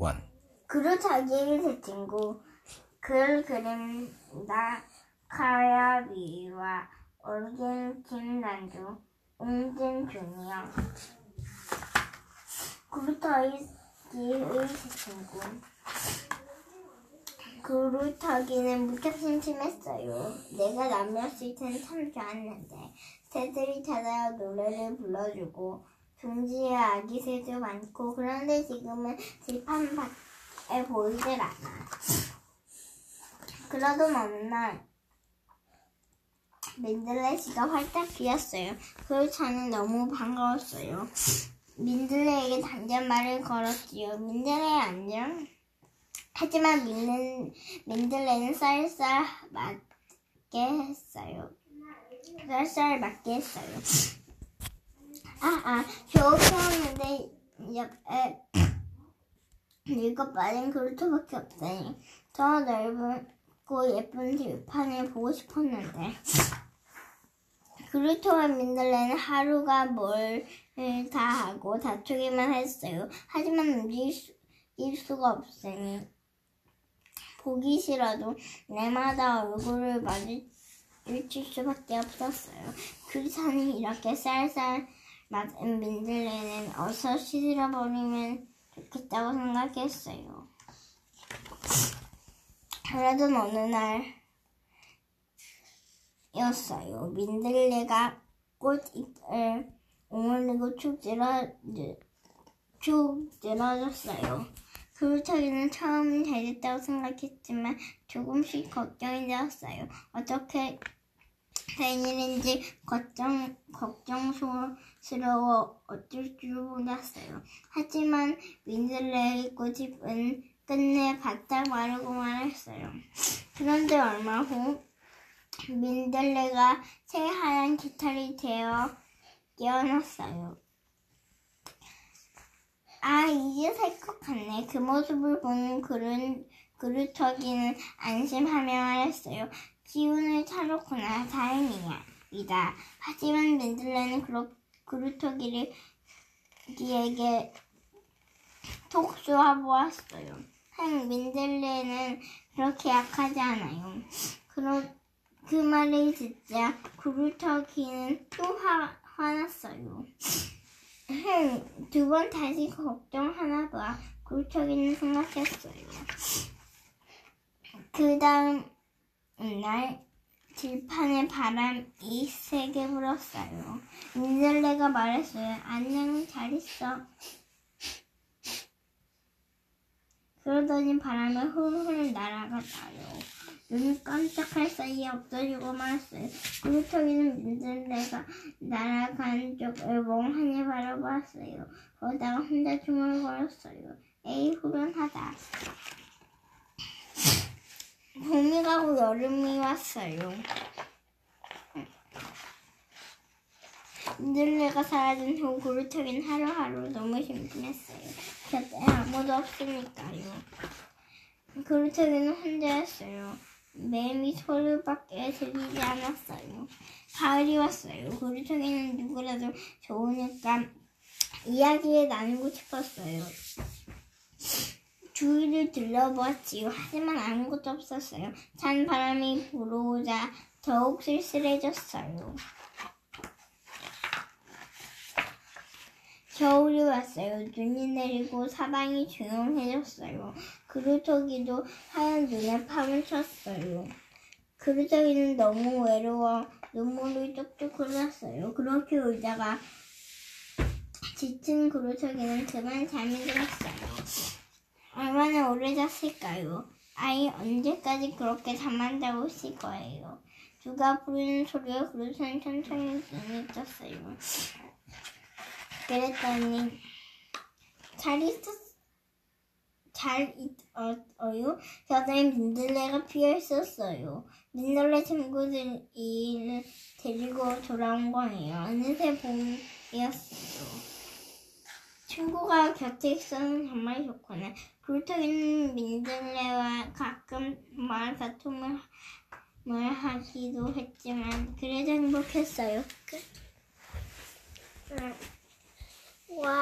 1. 그로 자기의 새 친구 글 그린다 카야비와 얼겐 난주 옹진 중이야 그루타기의 새 친구 그루타기는 무척 심심했어요. 내가 남이었을 땐참 좋았는데 새들이 찾아와 노래를 불러주고 둥지에 아기 새도 많고 그런데 지금은 들판 밖에 보이질 않아. 그러던 어느 날 민들레씨가 활짝 피었어요. 그 저는 너무 반가웠어요. 민들레에게 단전말을 걸었지요. 민들레 안녕. 하지만 민는, 민들레는 쌀쌀 맞게 했어요. 쌀쌀 맞게 했어요. 아, 아, 겨우 태웠는데 옆에 늙어 빠진 그루터밖에 없다니. 더 넓고 예쁜 들판을 보고 싶었는데. 그루터와 민들레는 하루가 뭘 다 하고 다투기만 했어요. 하지만 움직일 수, 일 수 가 없으니. 보기 싫어도 내마다 얼굴을 마주칠 수밖에 없었어요. 그 산이 이렇게 쌀쌀 맞은 민들레는 어서 시들어버리면 좋겠다고 생각했어요. 그러던 어느 날이었어요. 민들레가 꽃잎을 오므리고 축 늘어, 축 늘어졌어요. 그루터기는 처음은 잘됐다고 생각했지만 조금씩 걱정이 되었어요. 어떻게 된 일인지 걱정, 걱정스러워 어쩔 줄 몰랐어요. 하지만 민들레의 꽃잎은 끝내 바짝 마르고 말았어요. 그런데 얼마 후 민들레가 새하얀 깃털이 되어 깨어났어요. 아, 이제 살 것 같네. 그 모습을 보는 그른, 그루터기는 안심하며 말했어요. 기운을 차렸구나. 다행이야. 이다. 하지만 민들레는 그루, 그루터기를 기에게 톡 쏘아보았어요. 한 민들레는 그렇게 약하지 않아요. 그러, 그 말을 듣자 그루터기는 또 화, 화났어요. 두번 다시 걱정하나 봐. 굴척이는 생각했어요. 그 다음 날 들판에 바람이 세게 불었어요. 민들레가 말했어요. 안녕, 잘 있어. 그러더니 바람에 훌훌 날아갔어요. 눈이 깜짝할 사이에 없어지고 말았어요. 구루터기는 민들레가 날아간 쪽을 멍하니 바라보았어요. 그러다가 혼자 중얼거렸어요. 에이, 후련하다. 가고 여름이 왔어요. 민들레가 사라진 후 구루터기는 하루하루 너무 심심했어요. 곁에 아무도 없으니까요. 구루터기는 혼자였어요. 매미 소리밖에 들리지 않았어요. 가을이 왔어요. 구루터기는 누구라도 좋으니까 이야기를 나누고 싶었어요. 주위를 둘러보았지요. 하지만 아무것도 없었어요. 찬 바람이 불어오자 더욱 쓸쓸해졌어요. 겨울이 왔어요. 눈이 내리고 사방이 조용해졌어요. 그루터기도 하얀 눈에 파묻혔어요. 그루터기는 너무 외로워 눈물이 쪽쪽 흘렀어요. 그렇게 울다가 지친 그루터기는 그만 잠이 들었어요. 얼마나 오래 잤을까요? 아이 언제까지 그렇게 잠만 자고 있을 거예요. 누가 부르는 소리에 그루터기는 천천히 눈이 떴어요. 그랬더니 잘 있었 잘 있어요. 곁에 민들레가 피어 있었어요. 민들레 친구들이 데리고 돌아온 거예요. 어느새 봄이었어요. 친구가 곁에 있어서 정말 좋구나. 굴뚝이는 민들레와 가끔 말 다툼을 하기도 했지만 그래도 행복했어요. 끝. 와.